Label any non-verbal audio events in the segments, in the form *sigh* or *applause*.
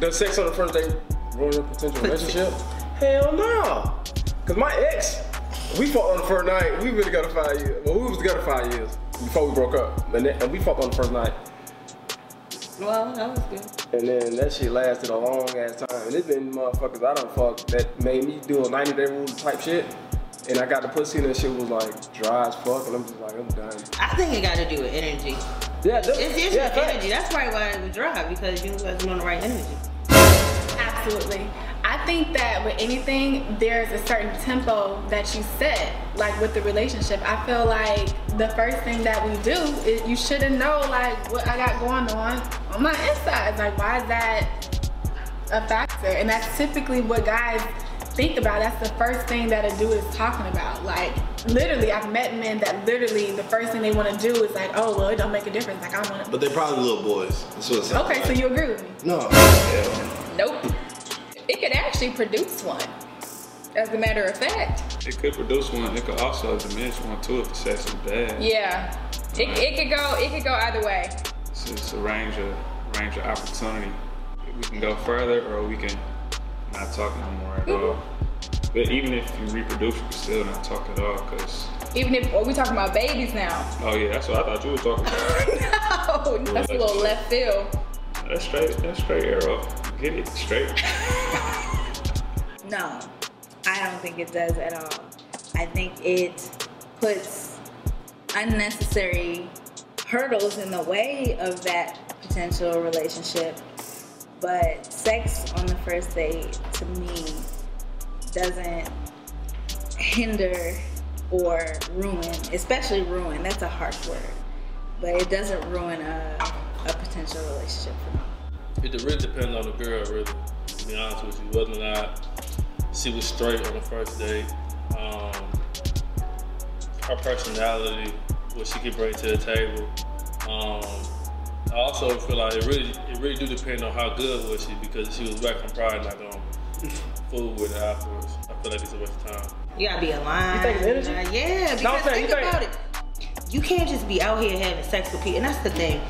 Does sex on the first date ruin a potential relationship? *laughs* Hell no. Cause my ex, we fought on the first night. We really got a five years. Well, we was together five years before we broke up, and, then, and we fought on the first night. Well, that was good. And then that shit lasted a long ass time. And it's been motherfuckers I don't fuck that made me do a 90 day rule type shit. And I got the pussy and that shit was like dry as fuck. And I'm just like, I'm done. I think it got to do with energy. Yeah, th- It's, it's yeah, your facts. energy. That's probably why it was dry because you wasn't on the right energy. Absolutely. I think that with anything, there's a certain tempo that you set, like with the relationship. I feel like the first thing that we do is you shouldn't know like what I got going on on my inside. Like, why is that a factor? And that's typically what guys think about. That's the first thing that a dude is talking about. Like, literally, I've met men that literally the first thing they want to do is like, oh, well, it don't make a difference. Like, I want to. But they're probably little boys. That's what it sounds Okay, like. so you agree with me? No. Nope. It could actually produce one. As a matter of fact. It could produce one. It could also diminish one too if the sex is bad. Yeah. It, it could go it could go either way. It's just a range of range of opportunity. We can go further, or we can not talking no more at all. Mm-hmm. But even if you reproduce, you can still not talk at all. Cause Even if oh, we talking about babies now. oh yeah, that's what I thought you were talking about. *laughs* no, that's a little left field. That's straight. That's straight arrow. Get it straight. *laughs* No, I don't think it does at all. I think it puts unnecessary hurdles in the way of that potential relationship. But sex on the first date, to me, doesn't hinder or ruin, especially ruin. That's a harsh word, but it doesn't ruin a, a potential relationship for me. It really depends on the girl, really. To be honest with you, whether or not she was straight on the first date, um, her personality, what she could bring to the table. Um, I also feel like it really, it really do depend on how good was she because if she was whack, I'm probably not gonna fool with her afterwards. I feel like it's a waste of time. You gotta be aligned. You think it's energy? Yeah, because No, I'm think you think- about it. You can't just be out here having sex with people, and that's the thing.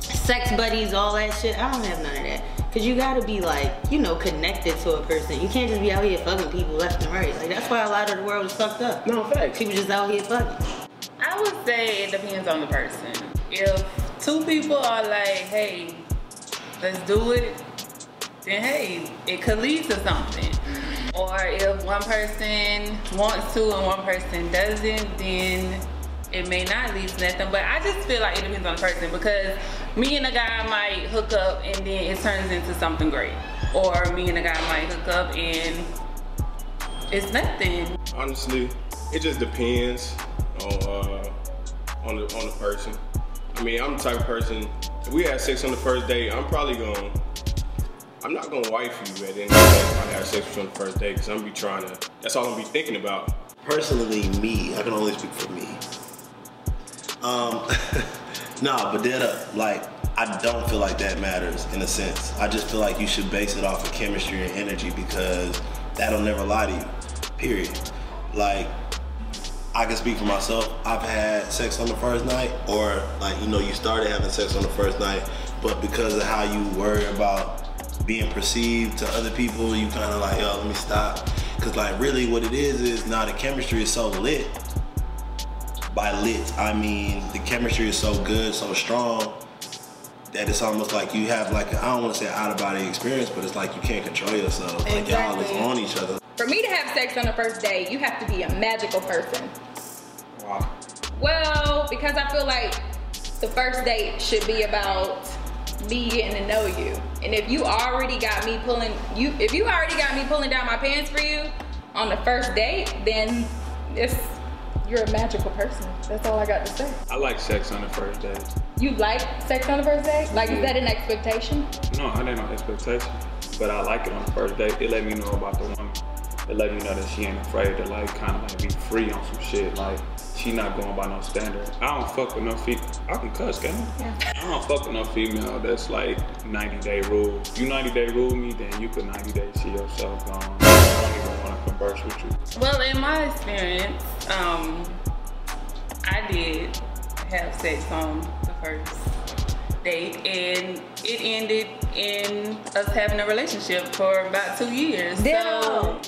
Sex buddies, all that shit. I don't have none of that. Cause you gotta be like, you know, connected to a person. You can't just be out here fucking people left and right. Like that's why a lot of the world is fucked up. No, facts. People just out here fucking. I would say it depends on the person. If two people are like, hey, let's do it, then hey, it could lead to something. Or if one person wants to and one person doesn't, then it may not lead to nothing. But I just feel like it depends on the person because me and a guy might hook up and then it turns into something great. Or me and a guy might hook up and it's nothing. Honestly, it just depends on uh, on the on the person. I mean, I'm the type of person. If we had sex on the first date, I'm probably going. I'm not gonna wife you at the end if I have sex with you on the first date, because I'm gonna be trying to. That's all I'm gonna be thinking about. Personally, me, I can only speak for me. Um, *laughs* nah, but dead up, like, I don't feel like that matters in a sense. I just feel like you should base it off of chemistry and energy because that'll never lie to you, period. Like, I can speak for myself. I've had sex on the first night, or like, you know, you started having sex on the first night, but because of how you worry about being perceived to other people, you kind of like, yo, let me stop. Cause like really what it is is now the chemistry is so lit. By lit, I mean the chemistry is so good, so strong that it's almost like you have like I don't want to say out of body experience, but it's like you can't control yourself. Like y'all is on each other. For me to have sex on the first date, you have to be a magical person. Wow. Well, because I feel like the first date should be about me getting to know you. And if you already got me pulling you if you already got me pulling down my pants for you on the first date, then it's you're a magical person. That's all I got to say. I like sex on the first date. You like sex on the first date? Like is that an expectation? No, I didn't know expectation, but I like it on the first date. It let me know about the woman. It let me know that she ain't afraid to like kind of like be free on some shit. Like she not going by no standard. I don't fuck with no female. I can cuss, can I? I don't fuck with no female that's like 90 day rule. You 90 day rule me, then you could 90 day see yourself gone. I don't even want to converse with you. Well, in my experience, um, I did have sex on the first date, and it ended in us having a relationship for about two years. Damn. So,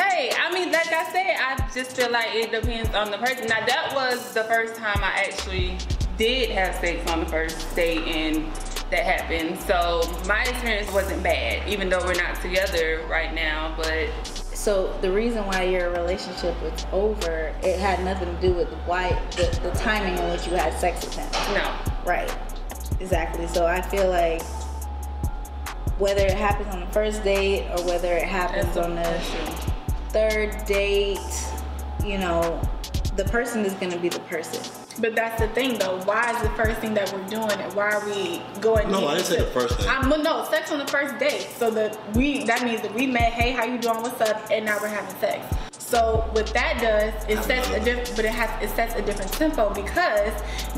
hey, I mean, like I said, I just feel like it depends on the person. Now, that was the first time I actually did have sex on the first date, and that happened. So my experience wasn't bad, even though we're not together right now. But So the reason why your relationship was over, it had nothing to do with why the, the timing in which you had sex with him. no, Right. Exactly. So I feel like whether it happens on the first date or whether it happens on the. Third date, you know, the person is going to be the person. But that's the thing, though. Why is the first thing that we're doing it? Why are we going? No, I didn't say the first thing. I'm, no, sex on the first date. So that we that means that we met. Hey, how you doing? What's up? And now we're having sex. So what that does, it sets a different, but it has it sets a different tempo because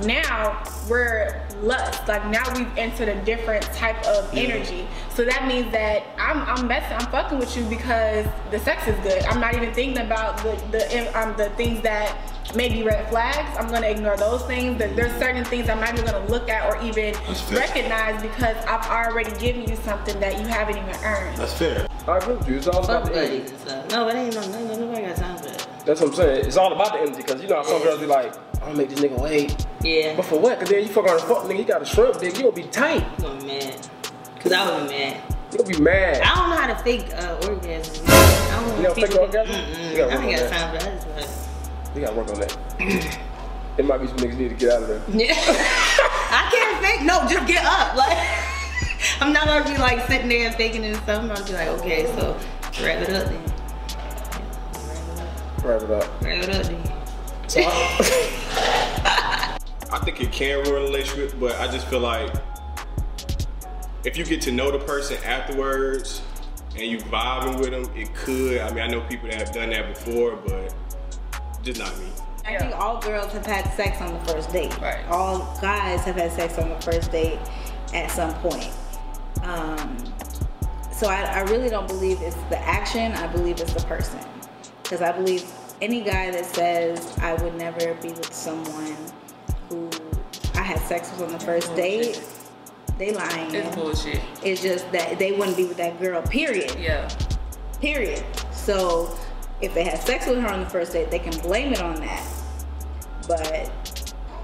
now we're lust. Like now we've entered a different type of energy. So that means that I'm I'm messing, I'm fucking with you because the sex is good. I'm not even thinking about the the um the things that maybe red flags. I'm gonna ignore those things. There- There's certain things I'm not even gonna look at or even recognize because I've already given you something that you haven't even earned. That's fair. I agree with you. It's all about Fuck the energy. stuff. No, it ain't no, no, no, nobody got time for that. That's what I'm saying. It's all about the energy because you know how some girls be like, I'm gonna make this nigga wait. Yeah. But for what? Cause then you fuck on a fuck nigga, he got a shrimp dick, you gonna be tight. I'm mad. Cause I would be mad. You gonna be mad. I don't know how to fake uh, orgasm. I don't You know know, fake orgasm? Mm-mm. You gotta I ain't got time for that. I just wanna- You gotta work on that. *clears throat* it might be some niggas need to get out of there. *laughs* Yeah. I can't fake. No, just get up. Like *laughs* I'm not gonna be like sitting there and faking it and stuff. I'm gonna be like, okay, so wrap it up then. Wrap it up. Wrap it up then. So I, *laughs* I think it can ruin a relationship, but I just feel like if you get to know the person afterwards and you vibing with them, it could. I mean, I know people that have done that before, but just not me. I think all girls have had sex on the first date. Right. All guys have had sex on the first date at some point. Um, so I, I really don't believe it's the action. I believe it's the person. Because I believe any guy that says I would never be with someone who I had sex with on the first date, they lying. it's bullshit. It's just that they wouldn't be with that girl. Period Yeah. period. So if they had sex with her on the first date, they can blame it on that. But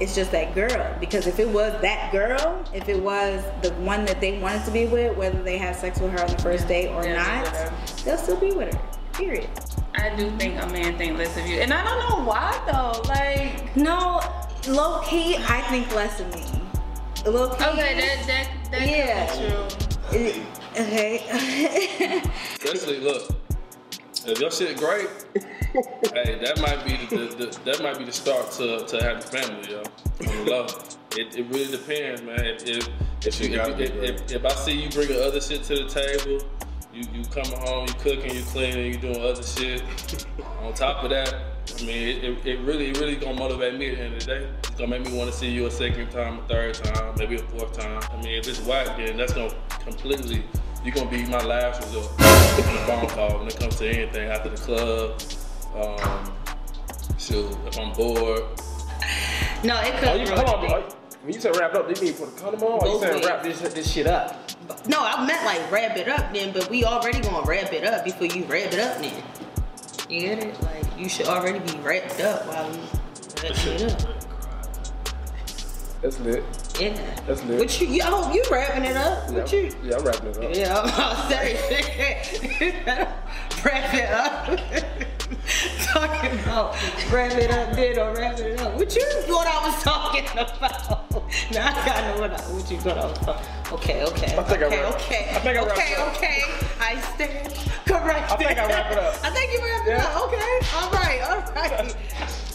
it's just that girl. Because if it was that girl, if it was the one that they wanted to be with, whether they have sex with her on the first date or Yeah, not, they'll still be with her. Period. I do think a man think less of you, and I don't know why though. Like, No, low key, I think less of me. Low key. okay, that that that Yeah. could be true. it- okay. *laughs* Especially, look, if your shit great, *laughs* hey, that might be the, the, the that might be the start to to having family, yo. On the low. It, it really depends, man. If if if, you, if, if, if, if I see you bringing other shit to the table, you you coming home, you cooking, you cleaning, you doing other shit. *laughs* On top of that, I mean, it, it, it really it really gonna motivate me at the end of the day. It's gonna make me want to see you a second time, a third time, maybe a fourth time. I mean, if it's whack, then that's gonna completely. You're gonna be my last resort in the phone call when it comes to anything after the club. Um, shoot, if I'm bored, No, it could. oh, you, ruin hold on, the bro. When you say wrap up, do you mean put a condom on? Or you saying wrap this, this shit up? No, I meant like wrap it up then, but we already gonna wrap it up before you wrap it up then. You get it? Like you should already be wrapped up while we wrapping it up. That's lit. Yeah. That's lit. What you? I hope you wrapping it up. What yeah, you? yeah, I'm wrapping it up. Yeah, I'm say *laughs* wrap it up. *laughs* talking about wrap it up, then or wrap it up. What you thought I was talking about? *laughs* Now I gotta know what, I, what you thought I was talking. Okay, okay, I think I okay, wrap- okay, I think I wrap okay, it up. okay. I stand corrected. I think I wrap it up. I think you wrap it Yeah. up. Okay, all right, all right.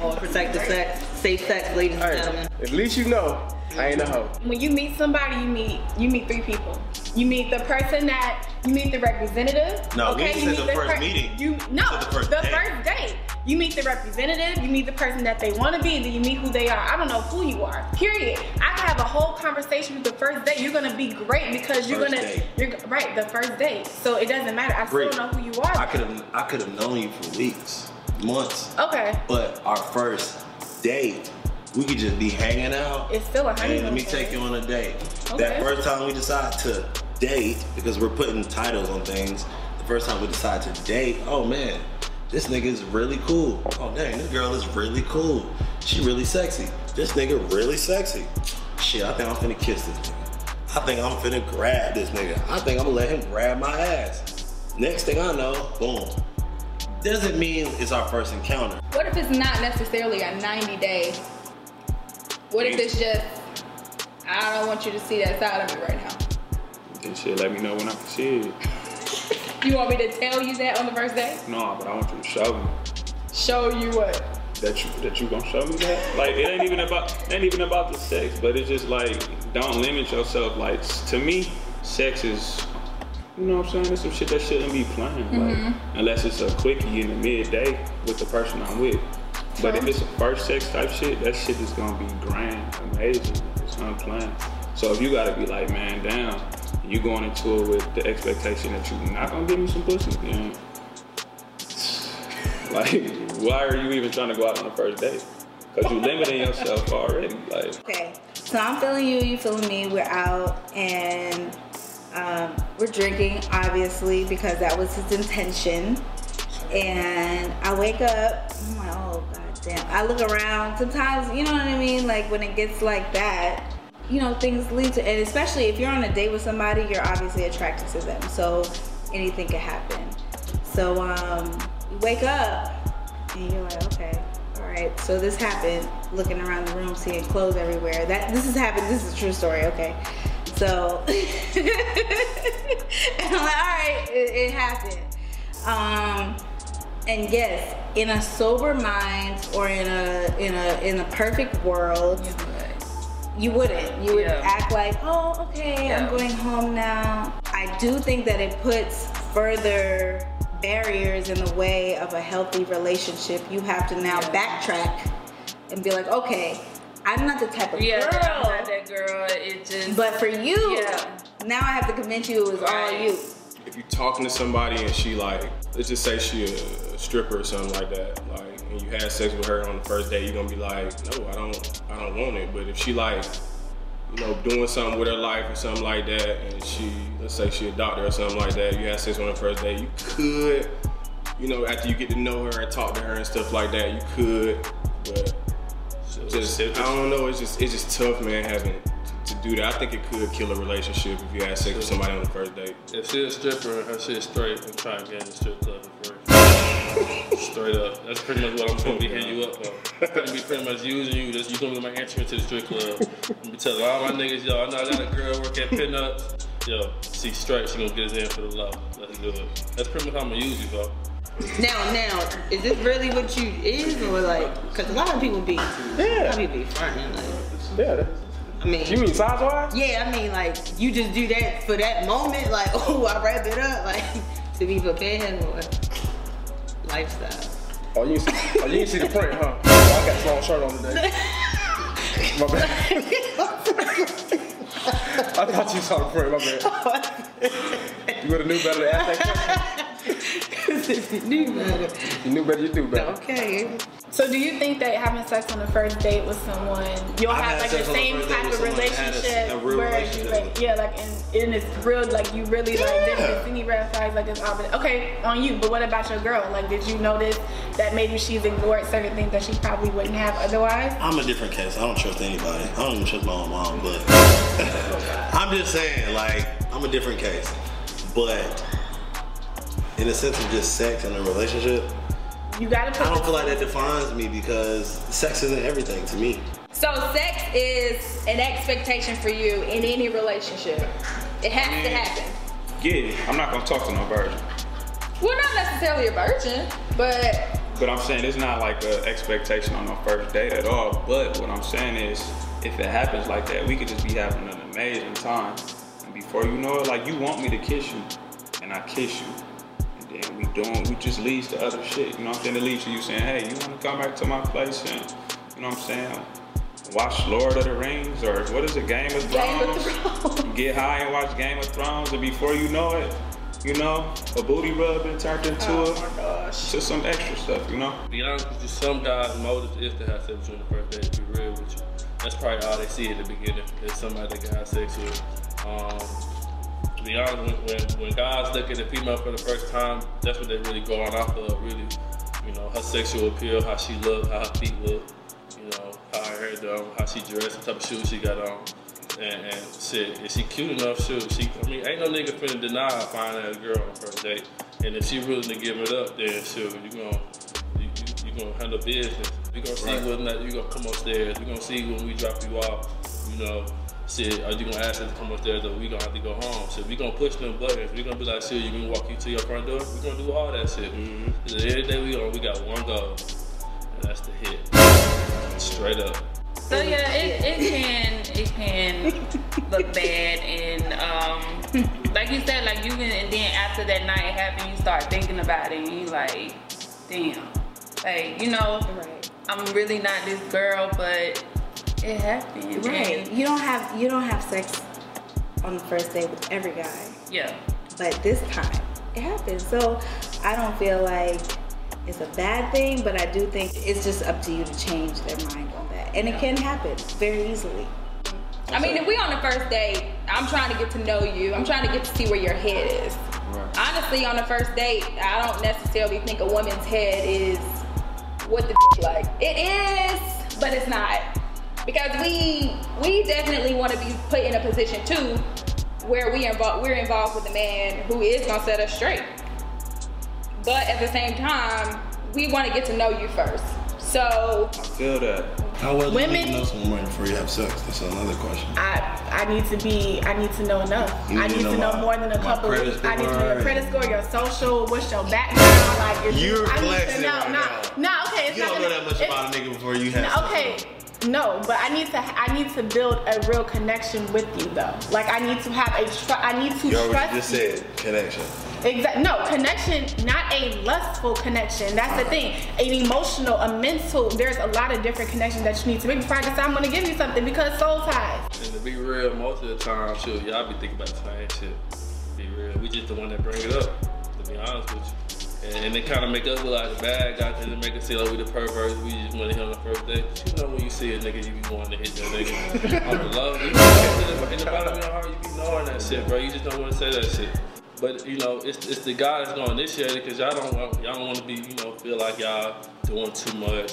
Oh, protect the sex, safe sex, ladies and gentlemen. at least you know I ain't a hoe. when you meet somebody, you meet you meet three people. You meet the person that you meet the representative. No, we okay, didn't you meet the first meeting. You no, the first the date. first date. You meet the representative. You meet the person that they want to be. Then you meet who they are. I don't know who you are. Period. I can have a whole conversation with the first date. You're gonna be great because you're First gonna date. you're right the first date. So it doesn't matter. I Great. still know who you are. I could have I could have known you for weeks, months, okay. but our first date we could just be hanging out. It's still a honeymoon. let me take you on a date. Okay. That first time we decide to date, because we're putting titles on things, the first time we decide to date, oh man, this nigga is really cool. Oh dang, this girl is really cool. She really sexy. This nigga really sexy. Shit, I think I'm finna kiss this nigga. I think I'm finna grab this nigga. I think I'm gonna let him grab my ass. Next thing I know, boom. Doesn't mean it's our first encounter. What if it's not necessarily a 90 day? What if it's just, I don't want you to see that side of me right now? Then shit, let me know when I can see it. *laughs* You want me to tell you that on the first day? No, but I want you to show me Show you what? that you that you gonna show me that. Like it ain't even about it ain't even about the sex, but it's just like don't limit yourself. Like to me, sex is you know what I'm saying? There's some shit that shouldn't be planned. Like mm-hmm. unless it's a quickie in the midday with the person I'm with. But if it's a first sex type shit, that shit is gonna be grand, amazing. It's unplanned. So if you gotta be like, man, damn, you going into it with the expectation that you're not gonna give me some pussy, then *laughs* like, why are you even trying to go out on the first date? Cause you're limiting yourself already. Like, Okay, so I'm feeling you, you feeling me. We're out and um, we're drinking, obviously, because that was his intention. And I wake up, I'm like, oh god damn. I look around. Sometimes, you know what I mean? Like when it gets like that, you know, things lead to, and especially if you're on a date with somebody, you're obviously attracted to them. So anything could happen. So um, you wake up and you're like, okay, all right. So this happened. Looking around the room, seeing clothes everywhere. That this has happened. This is a true story. Okay. So *laughs* and I'm like, all right, it, it happened. Um, and yes, in a sober mind or in a in a in a perfect world, you wouldn't. You would Yeah. act like, oh, okay, I'm going home now. I do think that it puts further barriers in the way of a healthy relationship. You have to now Yeah. backtrack and be like, okay, I'm not the type of Yeah, girl. I'm not that girl. It just. But for you, Yeah. now I have to convince you it was all Right. you. if you're talking to somebody and she like, let's just say she a stripper or something like that, like, and you had sex with her on the first day, you're gonna be like, no, I don't, I don't want it. But if she like, you know, doing something with her life or something like that, and she, let's say she a doctor or something like that, you had sex on the first day, you could, you know, after you get to know her and talk to her and stuff like that, you could, but just, I don't know, it's just, it's just tough, man, having to do that. I think it could kill a relationship if you had sex with somebody on the first date. If she's a stripper and her shit straight, I'm trying to get in the strip club. Straight up. That's pretty much what I'm gonna be hitting you up for. I'm gonna be pretty much using you. Just you gonna be my answer to the strip club. I'm gonna be telling all my niggas, yo, I know I got a girl work at Pinups. Yo, she straight, she gonna get us in for the love. Let's do it. That's pretty much how I'm gonna use you, bro. Now, now, is this really what you is or like? Because a lot of people be, yeah, a lot of people be fronting. Like, Yeah. I mean, You mean size wise? yeah, I mean, like you just do that for that moment. Like, *laughs* oh, I wrap it up, like *laughs* to be prepared or lifestyle. Oh, you see, oh, you see the print, huh? *laughs* Oh, I got this long shirt on today. My bad. I thought you saw the print, my bad. You would have knew better to ask that question. New *laughs* better. You knew better, you do better. Okay. So do you think that having sex on the first date with someone, you'll I've have like the sex the same first type of someone that had a- relationship a real where you relationship. like, yeah, like and, and it's real, like you really like Yeah. there's any red flags like this obvious. Okay, on you, but what about your girl? Like, did you notice that maybe she's ignored certain things that she probably wouldn't have otherwise? I'm a different case. I don't trust anybody. I don't even trust my own mom, but *laughs* I'm just saying, like, I'm a different case. But in the sense of just sex and a relationship, You gotta put. I don't feel like that defines me because sex isn't everything to me. So sex is an expectation for you in any relationship. It has to happen. yeah, I'm not gonna talk to no virgin. Well, not necessarily a virgin, but But I'm saying it's not like an expectation on our first date at all. But what I'm saying is, if it happens like that, we could just be having an amazing time. And before you know it, like you want me to kiss you, and I kiss you, and then we doing, we just leads to other shit. You know what I'm saying? It leads to you saying, hey, you want to come back to my place and, you know what I'm saying? Watch Lord of the Rings or what is it, Game of Game of Thrones? Thrones. Get high and watch Game of Thrones, and before you know it, you know, a booty rub and turned into Oh a, my gosh. to some extra stuff, you know. Be honest with you, some guys' motive is to have sex with on the first day, To be real with you, that's probably all they see at the beginning. Is somebody that can have sex with. Um, to be honest, when, when, when guys look at a female for the first time, that's what they really going off of. Really, you know, her sexual appeal, how she look, how her feet look, you know, how her hair done, how she dressed, what type of shoes she got on. And, and shit, is she cute enough? Shoot, she. I mean, ain't no nigga finna deny finding a girl on the first date. And if she willing to give it up, then shoot, you gonna you, you, you gonna handle business. We gonna see whether or not you gonna come upstairs. We gonna see when we drop you off. You know, shit, are you gonna ask them to come up there or we gonna have to go home? So we gonna push them buttons. We gonna be like, shit, you gonna walk you to your front door. We gonna do all that shit. Mm-hmm. 'Cause At the end of the day, we gonna we got one goal, and that's the hit. Straight up. So yeah, it, it can it can look bad and um like you said, like you can and then after that night happened you start thinking about it and you like, damn. Like, you know, Right. I'm really not this girl but it happens. Right. And, You don't have you don't have sex on the first date with every guy, yeah. but this time it happens. So I don't feel like it's a bad thing, but I do think it's just up to you to change their mind on that, and it can happen very easily. I mean, if we on the first date, I'm trying to get to know you. I'm trying to get to see where your head is. Right. Honestly, on the first date, I don't necessarily think a woman's head is what the *laughs* like. It is, but it's not. Because we we definitely want to be put in a position too where we involve we're involved with a man who is gonna set us straight. But at the same time, we want to get to know you first. So I feel that. How well do you Women- need to know someone before you have sex? That's another question. I I need to be I need to know enough. You I need need to to know know my- more than a couple credit weeks. I need to know your credit score, your social, what's your background, like your You're I need to flexing know. right no, no, okay, it's You not don't know gonna- that much about a nigga before you have no, sex. Okay. No, but I need to I need to build a real connection with you though. Like I need to have a tr- I need to You already trust just you. said connection. Exactly. No, connection, not a lustful connection. That's the thing. An emotional, a mental. There's a lot of different connections that you need to make before I decide I'm gonna give you something because soul ties. And to be real, most of the time, too, y'all be thinking about the same shit. Be real, we just the one that bring it up. To be honest with you. And, they kind of make us look like the bad guys, and they make us feel like we the perverts. We just want to hit on the first day. You know when you see a nigga, you be wanting to hit that nigga. *laughs* I'm in love. You know, in the, in the bottom of your heart, you be knowing that shit, bro. You just don't want to say that shit. But you know, it's, it's the guy that's gonna initiate it because y'all don't want y'all don't want to be you know feel like y'all doing too much.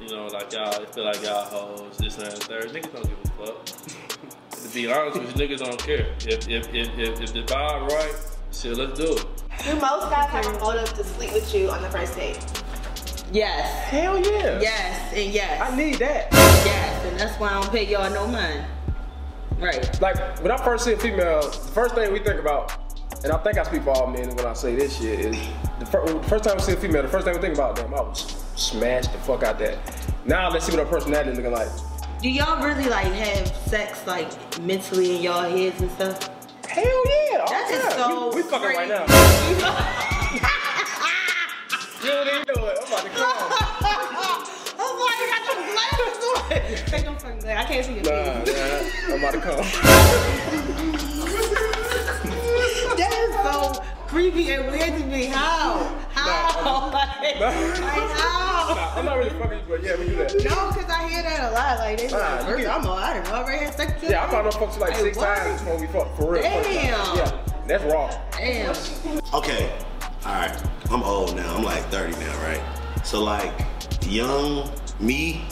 You know, like y'all feel like y'all hoes, this and that and third. Niggas don't give a fuck. *laughs* to be honest with you, niggas don't care. If if if if, if the vibe right, shit, let's do it. Do most guys have a motive to sleep with you on the first date? Yes. Hell yeah. Yes and yes. I need that. Yes, and that's why I don't pay y'all no mind. Right. Like when I first see a female, the first thing we think about, and I think I speak for all men when I say this shit is the fir- the first time we see a female, the first thing we think about, damn, I was smash the fuck out that. Now let's see what her personality looking like. Do y'all really like have sex like mentally in y'all heads and stuff? Hell yeah. all That the is time. so We, we fucking right now. You don't even know it. I'm about to cry. *laughs* Oh my, you got your glasses on. Take them fucking. I can't see your Nah, face. nah, I'm about to come. *laughs* That is so creepy and weird to me. How? How? *laughs* like, nah. like, how? Nah, I'm not really fucking you, but yeah, we do that. No, because I hear that a lot. Like, they Nah, like, you I'm all, I didn't already had sex with Yeah, I found out fucked you like Like, six what? times before we fucked for real. first time. Damn. Yeah, that's raw. Damn. Okay, all right. I'm old now. I'm like 30 now, right? So like, young me,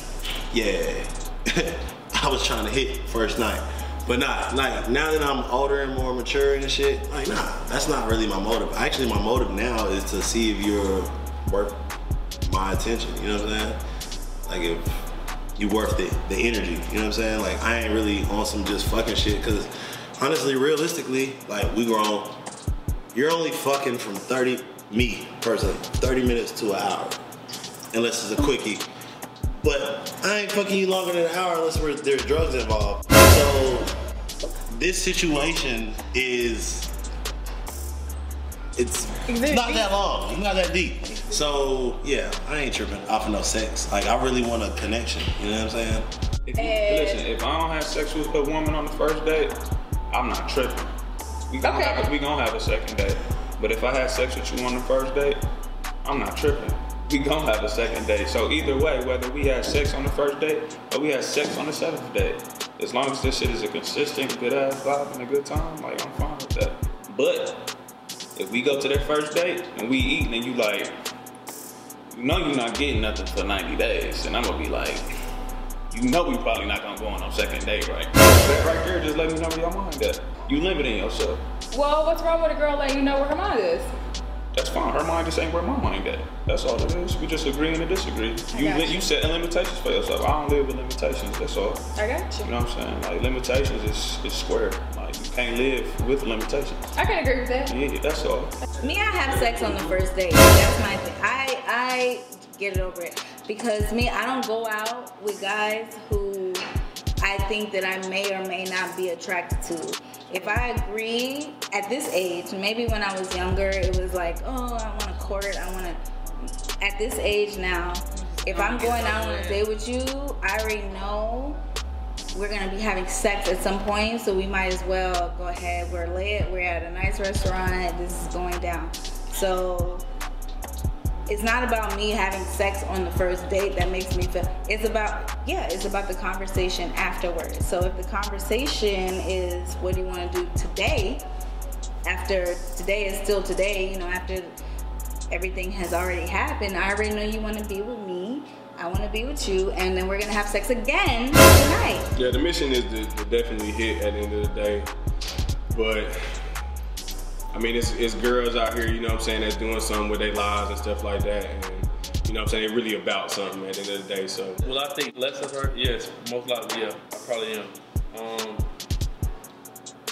yeah. *laughs* I was trying to hit first night, but not like now that I'm older and more mature and shit. Like, nah, that's not really my motive. Actually, my motive now is to see if you're worth my attention. You know what I'm saying? Like if you worth it, the energy. You know what I'm saying? Like I ain't really on some just fucking shit. Cause honestly, realistically, like we grown. You're only fucking from 30, me personally, 30 minutes to an hour, unless it's a quickie. But I ain't fucking you longer than an hour unless we're, there's drugs involved. So this situation is it's It's not deep. that long. It's not that deep. So yeah, I ain't tripping off of no sex. Like I really want a connection. You know what I'm saying? If you, And- listen, if I don't have sex with a woman on the first date, I'm not tripping. We gonna Okay. have a, we gonna have a second date. But if I had sex with you on the first date, I'm not tripping. We gonna have a second date. So either way, whether we had sex on the first date or we had sex on the seventh date, as long as this shit is a consistent, good ass vibe and a good time, like I'm fine with that. But if we go to that first date and we eat and you like, you know you're not getting nothing for 90 days, and I'm gonna be like, you know we probably not gonna go on no second date, right? That right there, just let me know where your mind at. You limiting yourself. Well, what's wrong with a girl letting you know where her mind is? That's fine. Her mind just ain't where my mind at. That's all it is. We just agreeing to disagree. You got you. you setting limitations for yourself. I don't live with limitations. That's all. I got you. You know what I'm saying? Like limitations is, is square. Like you can't live with limitations. I can agree with that. Yeah, that's all. Me, I have sex on the first date. That's my thing. I I get it over it because me, I don't go out with guys who I think that I may or may not be attracted to. If I agree at this age, maybe when I was younger, it was like, oh, I want to court, I want to. At this age now, if I'm going out on a date with you, I already know we're gonna be having sex at some point, so we might as well go ahead. We're lit. We're at a nice restaurant. This is going down. So it's not about me having sex on the first date that makes me feel. It's about yeah, it's about the conversation afterwards. So if the conversation is what do you want to do today, after today is still today, you know, after everything has already happened, I already know you want to be with me. I want to be with you, and then we're gonna have sex again tonight. Yeah, the mission is to, to definitely hit at the end of the day. But I mean, it's, it's girls out here, you know what I'm saying, that's doing something with their lives and stuff like that. And you know what I'm saying, they're really about something at the end of the day. So Well, I think less of her? Yes, most likely, yeah. I probably am. Um,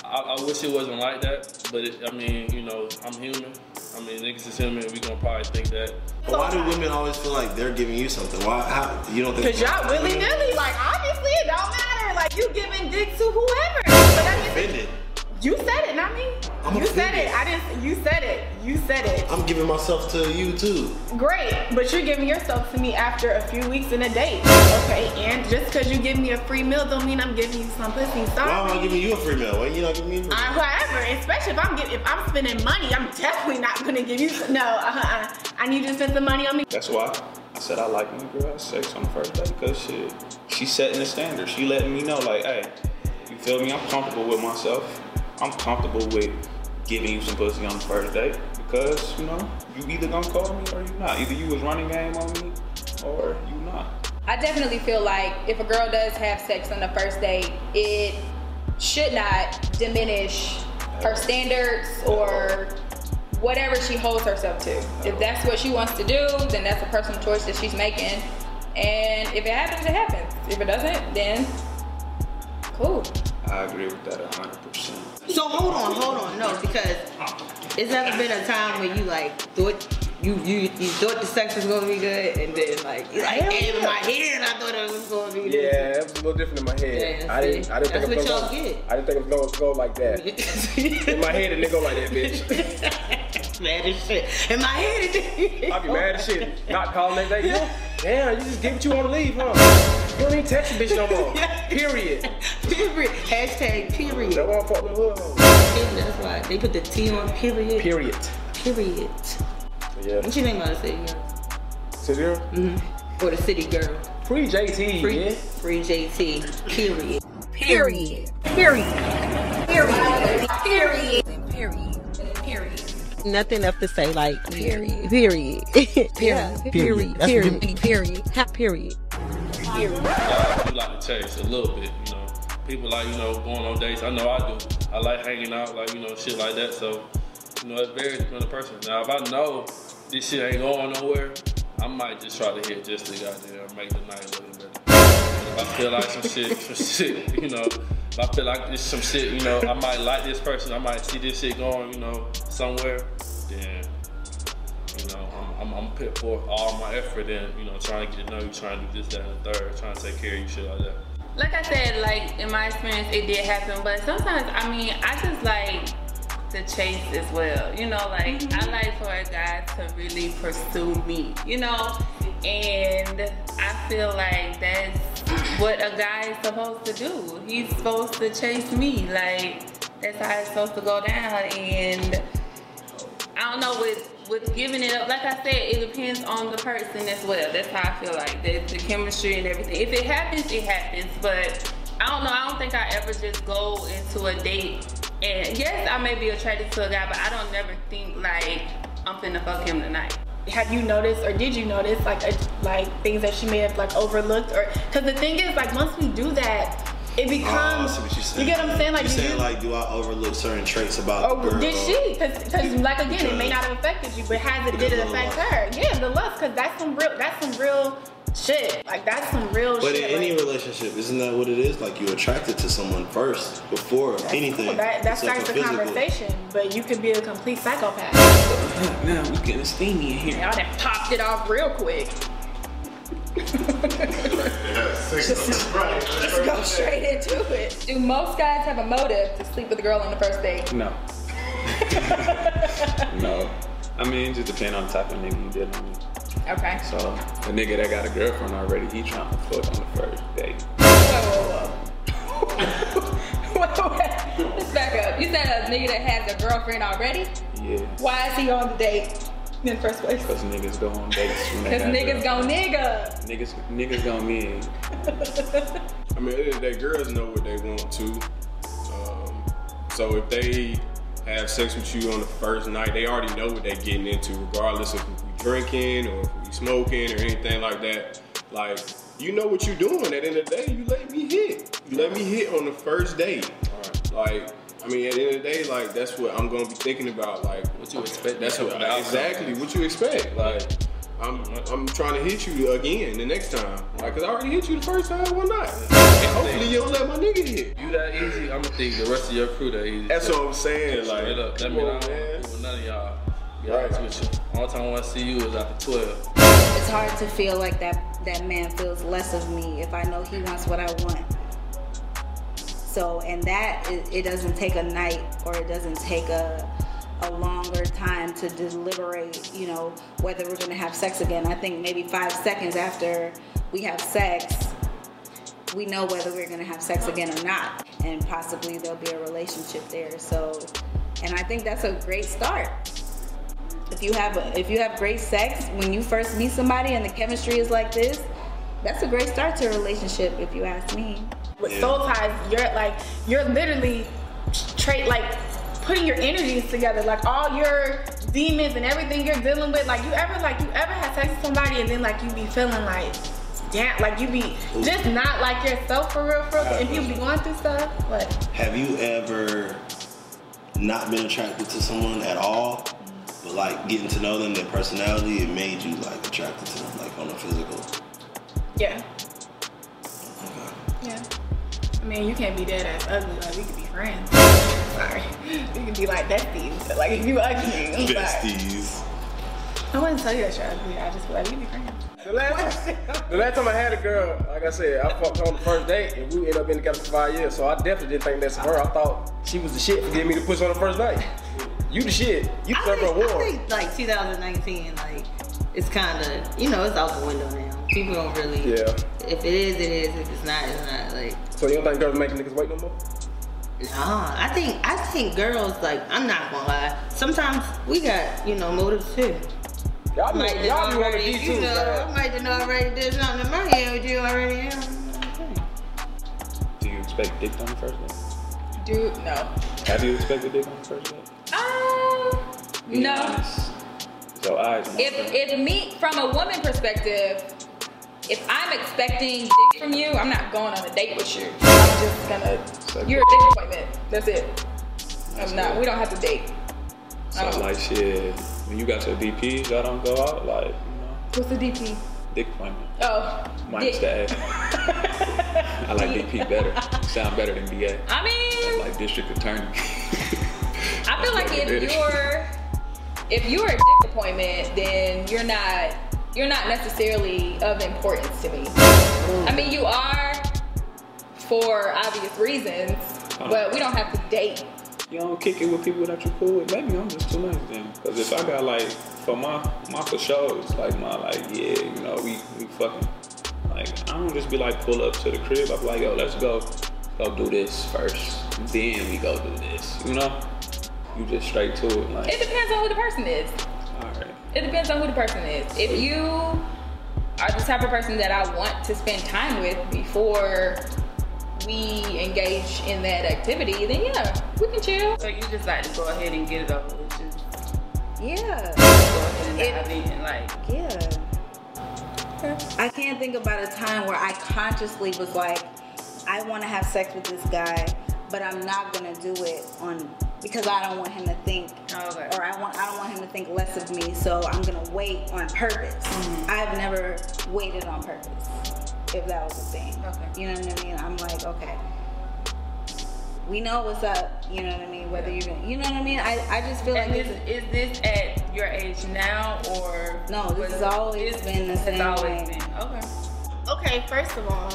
I, I wish it wasn't like that, but it, I mean, you know, I'm human. I mean, niggas is human. We gonna probably think that. But why do women always feel like they're giving you something? Why? How, you don't think? Cause y'all willy nilly, like obviously it don't matter. Like you giving dick to whoever. But I mean, offended. You said it, not me. I'm you said it. I didn't. You said it. You said it. I'm giving myself to you too. Great, but you're giving yourself to me after a few weeks in a date. Okay, and just because you give me a free meal don't mean I'm giving you some pussy. Sorry. Why am I giving you a free meal? Why you not giving me a free meal? I, however, especially if I'm getting, if I'm spending money, I'm definitely not gonna give you. No, uh-uh. I need you to spend some money on me. That's why I said I like when a girl has sex on the first date because shit, she's setting the standard. She letting me know like, hey, you feel me? I'm comfortable with myself. I'm comfortable with giving you some pussy on the first date because you know you either gonna call me or you not. Either you was running game on me or you not. I definitely feel like if a girl does have sex on the first date, it should not diminish her standards or whatever she holds herself to. If that's what she wants to do, then that's a personal choice that she's making. And if it happens, it happens. If it doesn't, then cool. I agree with that 100%. So hold on, hold on, no, because it's never been a time when you like thought you you you thought the sex was gonna be good, and then like you like in my head I thought it was gonna be good. Yeah, it was a little different in my head. Yeah, I didn't. I didn't think That's it was what gonna y'all go. get. I didn't think it was gonna go like that. *laughs* in my head, it didn't go like that, bitch. *laughs* mad as shit. In my head, it. I'd be mad as shit. Not calling that day. Yeah. *laughs* Damn, you just get what you want to leave, huh? You don't even text a bitch no more. Period. Period. Hashtag period. That one fuck with hood. That's why they put the T on period. Period. Period. Yeah. What you think about the city girl? Sit here. Mm-hmm. Or the city girl? Free JT. Free, yeah. free JT. Period. Period. Period. Period. Period. Period. Period. Nothing else to say, like, period. *laughs* Period. period. Period. That's Period. Period. Ha- Period. Period. I do like to chase a little bit, you know. People like, you know, going on dates. I know I do. I like hanging out, like, you know, shit like that. So, you know, it varies depending on the person. Now, if I know this shit ain't going nowhere, I might just try to hit just to goddamn make the night a little better. If I feel like some shit, some *laughs* shit, you know, if I feel like this some shit, you know, I might like this person, I might see this shit going, you know, somewhere, then, you know, I'm, I'm, I'm put forth all my effort in, you know, trying to get to know you, trying to do this, that, and the third, trying to take care of you, shit like that. like I said, like in my experience, it did happen. But sometimes, I mean, I just like to chase as well. You know, like I mm-hmm. like for a guy to really pursue me. You know, and I feel like that's what a guy is supposed to do. He's supposed to chase me. Like that's how it's supposed to go down. And I don't know with with giving it up. Like I said, it depends on the person as well. That's how I feel like the, the chemistry and everything. If it happens, it happens. But I don't know. I don't think I ever just go into a date and yes, I may be attracted to a guy, but I don't never think like I'm finna fuck him tonight. have you noticed or did you notice like a, like things that she may have like overlooked or because the thing is like once we do that it Oh, I becomes see what you're saying. you get what i'm saying like you're do saying you, like, do I overlook certain traits about Oh, the girl? did she? Because, like again, it may not have affected you, but has it did it Because of the affect lust. her? Yeah, the lust, because that's some real, that's some real shit. Like that's some real shit. But in shit. any like, relationship, isn't that what it is? Like you're attracted to someone first before anything. cool. That, that except starts the physical. conversation, but you could be a complete psychopath. Now we getting steamy in here. Y'all done popped it off real quick. *laughs* Let's go straight into it. Do most guys have a motive to sleep with a girl on the first date? No. *laughs* no. I mean, it just depends on the type of nigga you dealing with. Okay. So, a nigga that got a girlfriend already, he trying to fuck on the first date. Whoa, whoa, whoa. wait, wait. Let's back up. You said a nigga that has a girlfriend already? Yeah. Why is he on the date in the first place? Cause niggas go on dates when they Because niggas go girlfriends. nigga. Niggas, niggas go me. I mean, at the end of the day, girls know what they want to. Um, so if they have sex with you on the first night, they already know what they're getting into, regardless of if we drinking or smoking or anything like that. Like, you know what you're doing. At the end of the day, you let me hit. You let me hit on the first date. Like, I mean, at the end of the day, like that's what I'm gonna be thinking about. Like, What you expect? that's what outcome. exactly what you expect. Like, I'm I'm trying to hit you again the next time. Like, cause I already hit you the first time one night. And hopefully you don't let my nigga hit. You that easy? I'ma think the rest of your crew that easy. That's what I'm saying. Like, Straight up. That mean I on, don't man. with none of y'all. Right. All time I want to see you is after 12. It's hard to feel like that that man feels less of me if I know he wants what I want. So, and that it, it doesn't take a night or it doesn't take a a longer time to deliberate, you know, whether we're gonna have sex again. I think maybe five seconds after we have sex, we know whether we're gonna have sex again or not, and possibly there'll be a relationship there. So, and I think that's a great start. If you have if you have great sex when you first meet somebody and the chemistry is like this, that's a great start to a relationship. If you ask me. With soul ties, you're like you're literally trade like putting your energies together, like all your demons and everything you're dealing with. Like you ever like you ever had sex with somebody and then like you be feeling like damn, like you be just not like yourself for real, for real, and you be going through stuff. But Have you ever not been attracted to someone at all, but like getting to know them, their personality, it made you like attracted to them, like on a physical? yeah, yeah. I mean, you can't be dead ass ugly. Like we could be friends. Sorry, we could be like besties. Like if you ugly, I'm sorry. Besties. I wouldn't tell you that you're ugly. I just feel like we could be friends. The last, *laughs* the last time I had a girl, like I said, I fucked her on the first date, and we ended up being together for five years. So I definitely didn't think that's her. I thought she was the shit for getting me to push on the first night. You the shit. You I deserve think, an I think like 2019, like it's kind of you know it's out the window now. People don't really. Yeah. If it is, it is. If it's not, it's not. Like So you don't think girls making niggas wait no more? nah. I think I think girls like I'm not gonna lie. Sometimes we got you know motives too. Y'all, I might be- y'all be on the already, D2, know, man. I might have already did something in my head with you already. You know. Do you expect dick on the first date? Dude, no. Have you expected dick on the first date? Um, Be no. honest. So eyes. If if me from a woman perspective, if I'm expecting dick from you, I'm not going on a date with you. I'm just gonna. You're a dick appointment. That's it. I'm not. We don't have to date. I So don't. like shit, when you got your DP, y'all don't go out like you know What's the DP? dick appointment. Oh, Minus dick. the *laughs* A. I like DP better. Sound better than DA. I mean, Like district attorney. I feel *laughs* like if you're if you're a dick appointment, then you're not you're not necessarily of importance to me. I mean, you are for obvious reasons, but we don't have to date. you don't kick it with people that you cool with. Maybe I'm just too nice then. Cause if I got like for my my for shows, like my like yeah, you know we we fucking like I don't just be like pull up to the crib. I'm like yo let's go go do this first, then we go do this. You know. You just straight to it. Like, It depends on who the person is. all right. It depends on who the person is. If you are the type of person that I want to spend time with before we engage in that activity, then yeah, we can chill. So you just like to go ahead and get it over with. Just Yeah. go ahead and dive in like. Yeah. I can't think about a time where I consciously was like, I want to have sex with this guy, but I'm not gonna do it on because I don't want him to think, Okay. or I want I don't want him to think less of me. So I'm gonna wait on purpose. Mm-hmm. I've never waited on purpose, if that was a thing. Okay. You know what I mean? I'm like, okay. We know what's up, you know what I mean? Whether you're gonna, you know what I mean? I, I just feel like And it's, is, is this at your age now or? No, this has always been the has same always way. been. Okay. Okay, first of all,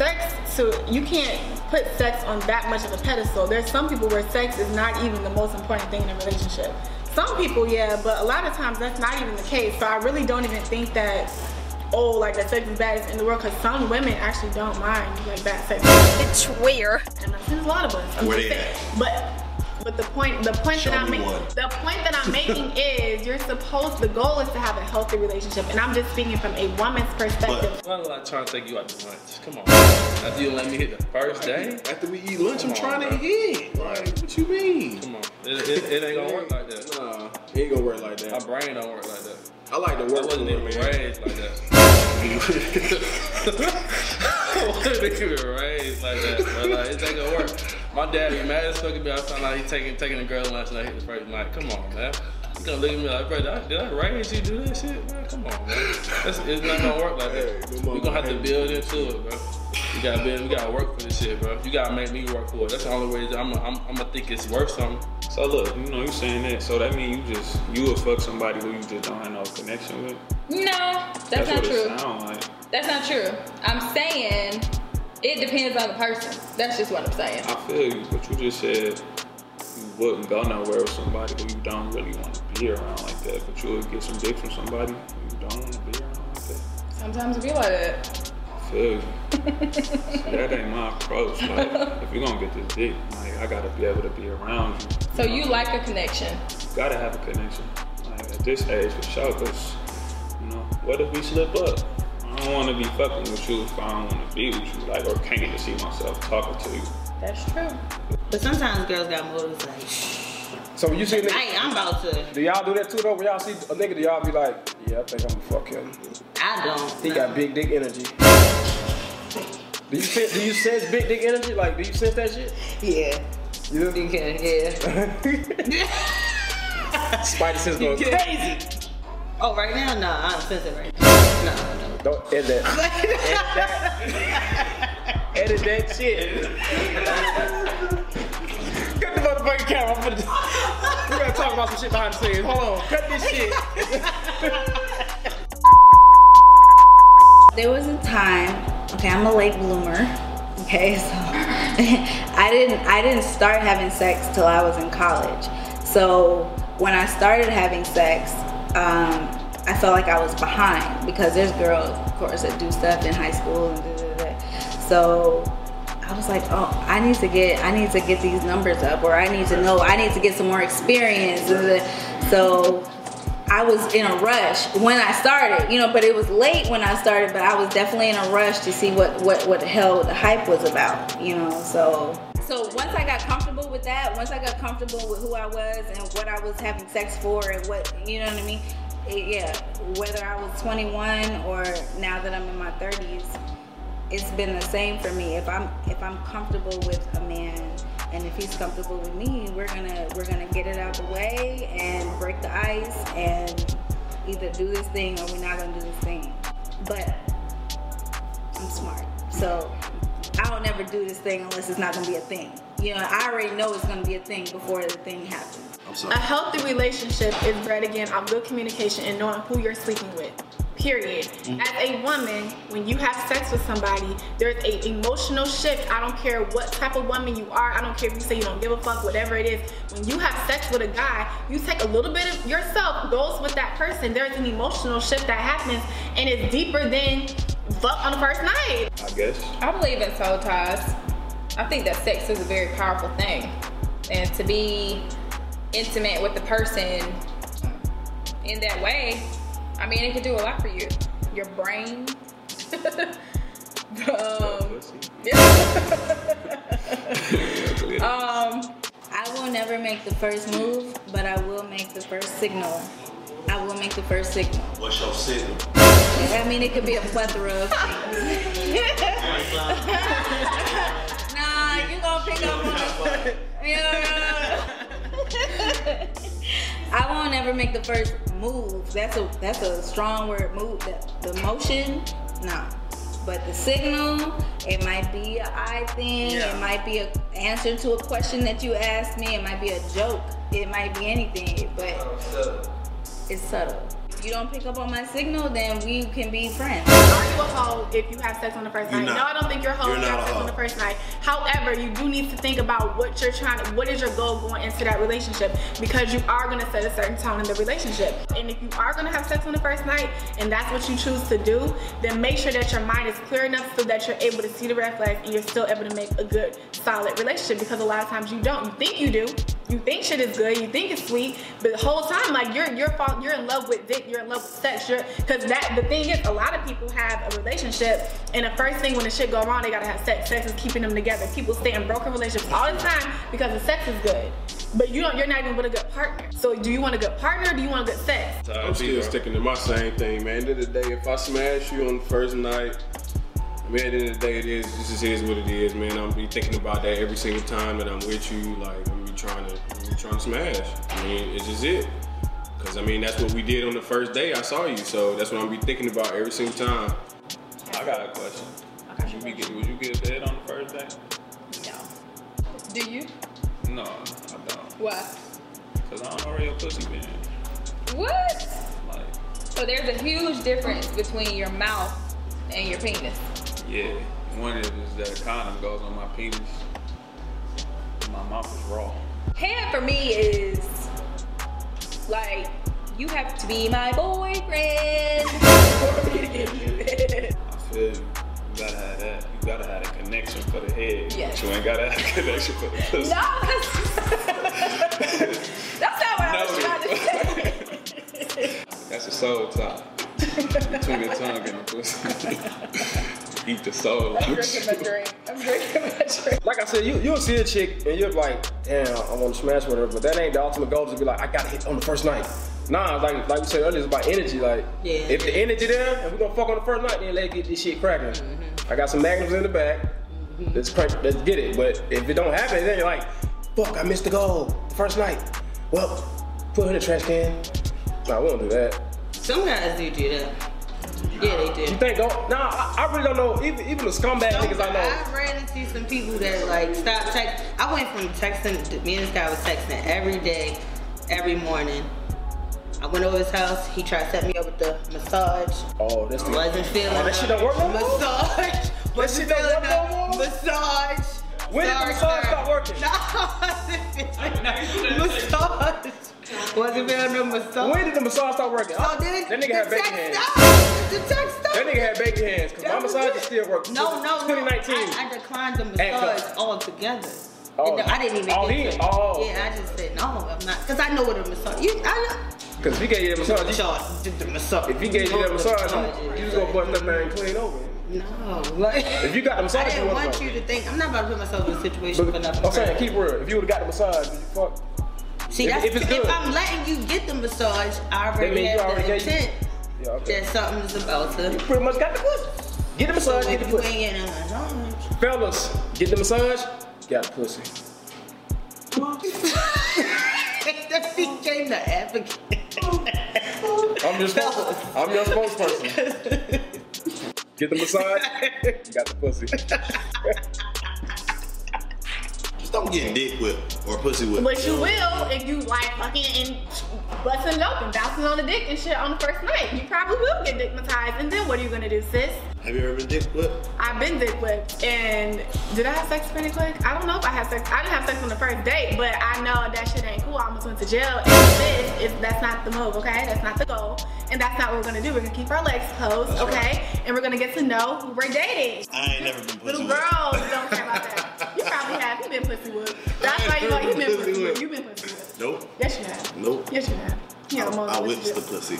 sex to you can't put sex on that much of a pedestal. There's some people where sex is not even the most important thing in a relationship. Some people, yeah, but a lot of times that's not even the case. So I really don't even think that oh, like that sex is bad in the world because some women actually don't mind like bad sex. It's weird. And there's a lot of us. I'm Where just they saying. But but the point the point Show that I'm making the point that I'm *laughs* making is you're supposed the goal is to have a healthy relationship. And I'm just speaking from a woman's perspective. But, I'm not trying to take you out to lunch. Come on. After you let me hit the first day. After we eat lunch, I'm on, trying to bro. hit. Like, what you mean? Come on. It, it, it ain't gonna work like that. Nah, it ain't gonna work like that. My brain don't work like that. I like to I work wasn't even man. raised like that. *laughs* *laughs* I wasn't even raised like that, bro. Like, it ain't gonna work. My dad be mad as fuck at me. I found like he taking taking the girl to lunch and I hit the first night. Come on, man. You gonna look at me like, bro, did I, did I raise you to do that shit, man? Come on, man. That's, it's not gonna work like that. my We gonna have to build into it, bro. You gotta build. We gotta work for this shit, bro. You gotta make me work for it. That's the only way that I'm. I'm. I'm gonna think it's worth something. So look, you know, you saying that, so that means you just you would fuck somebody who you just don't have no connection with. No, that's, That's, not what true. it sound like. That's not true. I'm saying it depends on the person. That's just what I'm saying. I feel you, but you just said you wouldn't go nowhere with somebody who you don't really want to be around like that, but you would get some dick from somebody who you don't want to be around like that. Sometimes it be like that. I feel you. See, that ain't my approach. Like, *laughs* if you're gonna get this dick, like, I gotta be able to be around you. So know? you like a connection. gotta have a connection. Like at this age for sure, cause you know, what if we slip up? I don't wanna be fucking with you if I don't wanna be with you, like or can't even see myself talking to you. That's true. But sometimes girls got motives like, So when you see a nigga, hey, I'm about to. do y'all do that too though? When y'all see a nigga, do y'all be like, yeah, I think I'm gonna fuck him. I don't. He got big dick energy. Do you sense, do you sense big dick energy? Like, do you sense that shit? Yeah. You do? You can, yeah. *laughs* Spider sense going crazy. Oh, right now? No, I don't sense it right now. No, no. Don't edit that. *laughs* edit that. that shit. Cut the motherfucking camera. I'm finna, we gotta talk about some shit behind the scenes. Hold on. Cut this shit. There was a time, okay, I'm a late bloomer. Okay, so *laughs* I didn't I didn't start having sex till I was in college. So when I started having sex, um, I felt like I was behind because there's girls, of course, that do stuff in high school and da, da, da. So I was like, oh, I need to get I need to get these numbers up, or I need to know I need to get some more experience. So I was in a rush when I started, you know, but it was late when I started, but I was definitely in a rush to see what what what the hell the hype was about, you know. So so once I got comfortable with that, once I got comfortable with who I was and what I was having sex for and what, you know what I mean? It, yeah, whether I was 21 or now that I'm in my 30s, it's been the same for me. If I'm if I'm comfortable with a man and if he's comfortable with me, we're gonna we're gonna get it out the way and break the ice and either do this thing or we're not gonna do this thing. But I'm smart, so I don't ever do this thing unless it's not gonna be a thing. You know, I already know it's gonna be a thing before the thing happens. I'm A healthy relationship is bred again on good communication and knowing who you're sleeping with. Period. Mm-hmm. As a woman, when you have sex with somebody, there's a emotional shift. I don't care what type of woman you are. I don't care if you say you don't give a fuck, whatever it is. When you have sex with a guy, you take a little bit of yourself, goes with that person. There's an emotional shift that happens, and it's deeper than fuck on the first night. I guess. I believe in soul ties. I think that sex is a very powerful thing. And to be intimate with the person in that way, I mean, it could do a lot for you. Your brain. *laughs* um, *laughs* um, I will never make the first move, but I will make the first signal. I will make the first signal. What's your signal? I mean, it could be a plethora of things. *laughs* the first move. That's a that's a strong word. Move. The, the motion, no. But the signal, it might be an eye thing. Yeah. It might be an answer to a question that you asked me. It might be a joke. It might be anything. But oh, it's subtle. If you don't pick up on my signal, then we can be friends. Are you a hoe if you have sex on the 1st You're night? not. No, I don't think you're a hoe You're if you have sex on the first night. However, you do need to think about what you're trying to, what is your goal going into that relationship because you are gonna set a certain tone in the relationship. And if you are gonna have sex on the first night and that's what you choose to do, then make sure that your mind is clear enough so that you're able to see the red flags and you're still able to make a good, solid relationship because a lot of times you don't. You think you do. You think shit is good, you think it's sweet, but the whole time, like you're you're fall, you're in love with dick, you're in love with sex, you're because that the thing is, a lot of people have a relationship, and the first thing when the shit go wrong, they gotta have sex. Sex is keeping them together. People stay in broken relationships all the time because the sex is good, but you don't, you're not even with a good partner. So do you want a good partner? Or do you want a good sex? I'm still sticking to my same thing, man. End of the day, if I smash you on the first night, I mean, at the end of the day, it is. This just is what it is, man. I'm be thinking about that every single time that I'm with you. Like I'm be trying to, I'm be trying to smash. I mean, it's just it. Cause I mean, that's what we did on the first day I saw you. So that's what I'm be thinking about every single time. I got a question. Would you, be get, would you get a head on the first day? No. Do you? No, I don't. Why? Cause I don't know where your pussy been. What? Like, So there's a huge difference between your mouth and your penis. Yeah. One is, is that a condom goes on my penis. My mouth is raw. Head for me is like you have to be my boyfriend. *laughs* I feel you. You gotta have that. You gotta have a connection for the head. Yes. But you ain't gotta have a connection for the *laughs* pussy. no, 'cause- *laughs* that's not what I was No. trying to say. That's a soul tie. Between the tongue and the pussy. Eat the soul. I'm drinking my drink. I'm drinking my drink. Like I said, you you'll see a chick and you're like, damn, I want to smash with her, but that ain't the ultimate goal to be like, I gotta hit on the first night. Nah, like like we said earlier, it's about energy. Like, Yeah. if the energy there and we gonna fuck on the first night, then let's get this shit cracking. Mm-hmm. I got some magnums in the back. Mm-hmm. Let's crank, let's get it. But if it don't happen, then you're like, fuck, I missed the goal the first night. Well, put her in the trash can. Nah, we don't do that. Some guys do do that. Yeah, they do. You think? Don't? Nah, I, I really don't know. Even even the scumbag niggas I know. I ran into some people that like stop text. I went from texting. Me and this guy was texting every day, every morning. I went over his house. He tried to set me up with the massage. Oh, that's the. Wasn't feeling Oh, that shit don't work no more? massage. Wasn't shit don't work no more? massage. When did the massage sir. stop working? *laughs* No, I wasn't massage. Wasn't feeling the massage. When did the massage start working? Oh, so then that nigga the had bacon text hands. stopped. The text stopped. That nigga had bacon hands because my That massage it. is still working. No, no, no. 2019. I, I declined the massage altogether. Oh. I didn't even Oh, get he- it. oh. Yeah, I just said no, I'm not. Because I know what a massage. You, I know. Because if he gave you that massage, you, the massage. if he gave you that massage, you, you just gonna bust that thing clean over. No, like. If you got the massage, I didn't wanna want fuck. you to think. I'm not about to put myself in a situation for nothing. I'm saying, keep real. If you would've got the massage, you fuck? See, if- that's, if it's if. I'm letting you get the massage, I already means have already the gave you- intent Yeah, okay. that something's about to. You pretty much got the pussy. Get the So massage, get if the you pussy. ain't getting a massage. Fellas, get the massage, got the pussy. that became the advocate. I'm your spokesperson. I'm your spokesperson. *laughs* Get the massage, you got the pussy. Don't get dick whipped or pussy whipped. But you will if you like fucking and busting it open, bouncing on the dick and shit on the first night. You probably will get dickmatized. And then what are you gonna do, sis? Have you ever been dick whipped? I've been dick whipped. And did I have sex pretty quick? I don't know if I had sex. I didn't have sex on the first date, but I know that shit ain't cool. I almost went to jail. And sis, is that's not the move, okay? That's not the goal. And that's not what we're gonna do. We're gonna keep our legs closed, That's okay? And we're gonna get to know who we're dating. I ain't never been pussy Little girls don't care about that. *laughs* You probably have. You been pussy whipped. That's why you know you been pussy whipped. You been pussy whipped. Nope. Yes, you have. Nope. Yes, you have. You I, I most witnessed the pussy.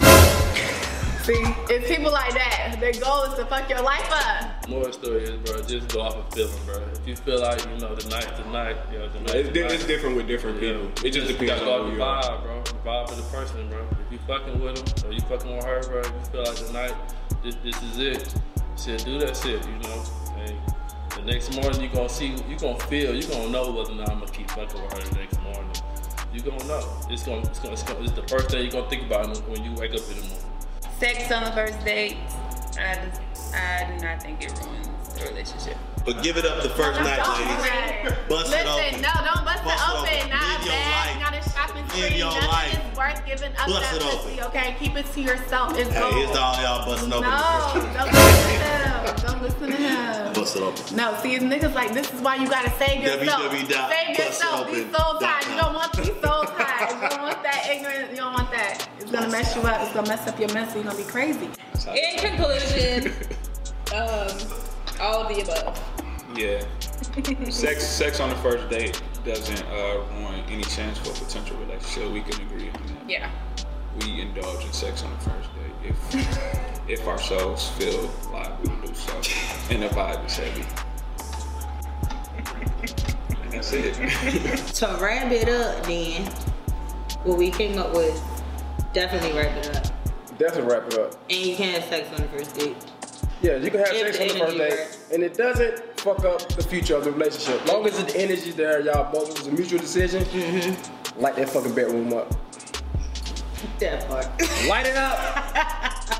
See, it's people like that. Their goal is to fuck your life up. More story is, bro, just go off of feeling, bro. If you feel like, you know, the night's the night, you know, the night's It's, the di- night. it's different with different Yeah. people. It just You depends on who the you are. vibe, bro. The vibe of the person, bro. If you fucking with him or you fucking with her, bro, if you feel like tonight, this, this is it. Shit, do that shit, you know. And the next morning, you gonna see, you gonna feel, you gonna know whether or not I'm gonna keep fucking with her the next morning. You gonna know. It's gonna, it's gonna, it's, gonna, it's the first thing you gonna think about when you wake up in the morning. Sex on the first date, I, just, I do not think it ruins the relationship. But give it up the first night, ladies. Bust it up. Listen, open. no, don't bust, Bust it it open. open. Not Live a bag, life. not a shopping Live spree. your Nothing life. is worth giving up Bust that it pussy, okay? Keep it to yourself. It's Hey, gold. here's to all y'all busting open. No, the *laughs* first don't listen. Don't listen to him. Bust it open. No, see, it's niggas like this is why you gotta save yourself. www. Save yourself. Be soul tied. You don't want to be soul tied. You don't want that ignorant. You don't want that. It's gonna mess you up. It's gonna mess up your mental. You're gonna be crazy. In conclusion, um, all of the above. Yeah. sex sex on the first date doesn't uh, ruin any chance for a potential relationship. We can agree on that. Yeah. We indulge in sex on the first date if if our souls feel like we do so, and the vibe is heavy. And that's it. *laughs* To wrap it up, then, what we came up with, definitely wrap it up. Definitely wrap it up. And you can't have sex on the first date. Yeah, you can have If sex the on the first energy date, right. and it doesn't fuck up the future of the relationship. Long as the energy's there, y'all both it's a mutual decision. Mm-hmm. Light that fucking bedroom up. That part. Light it up. *laughs*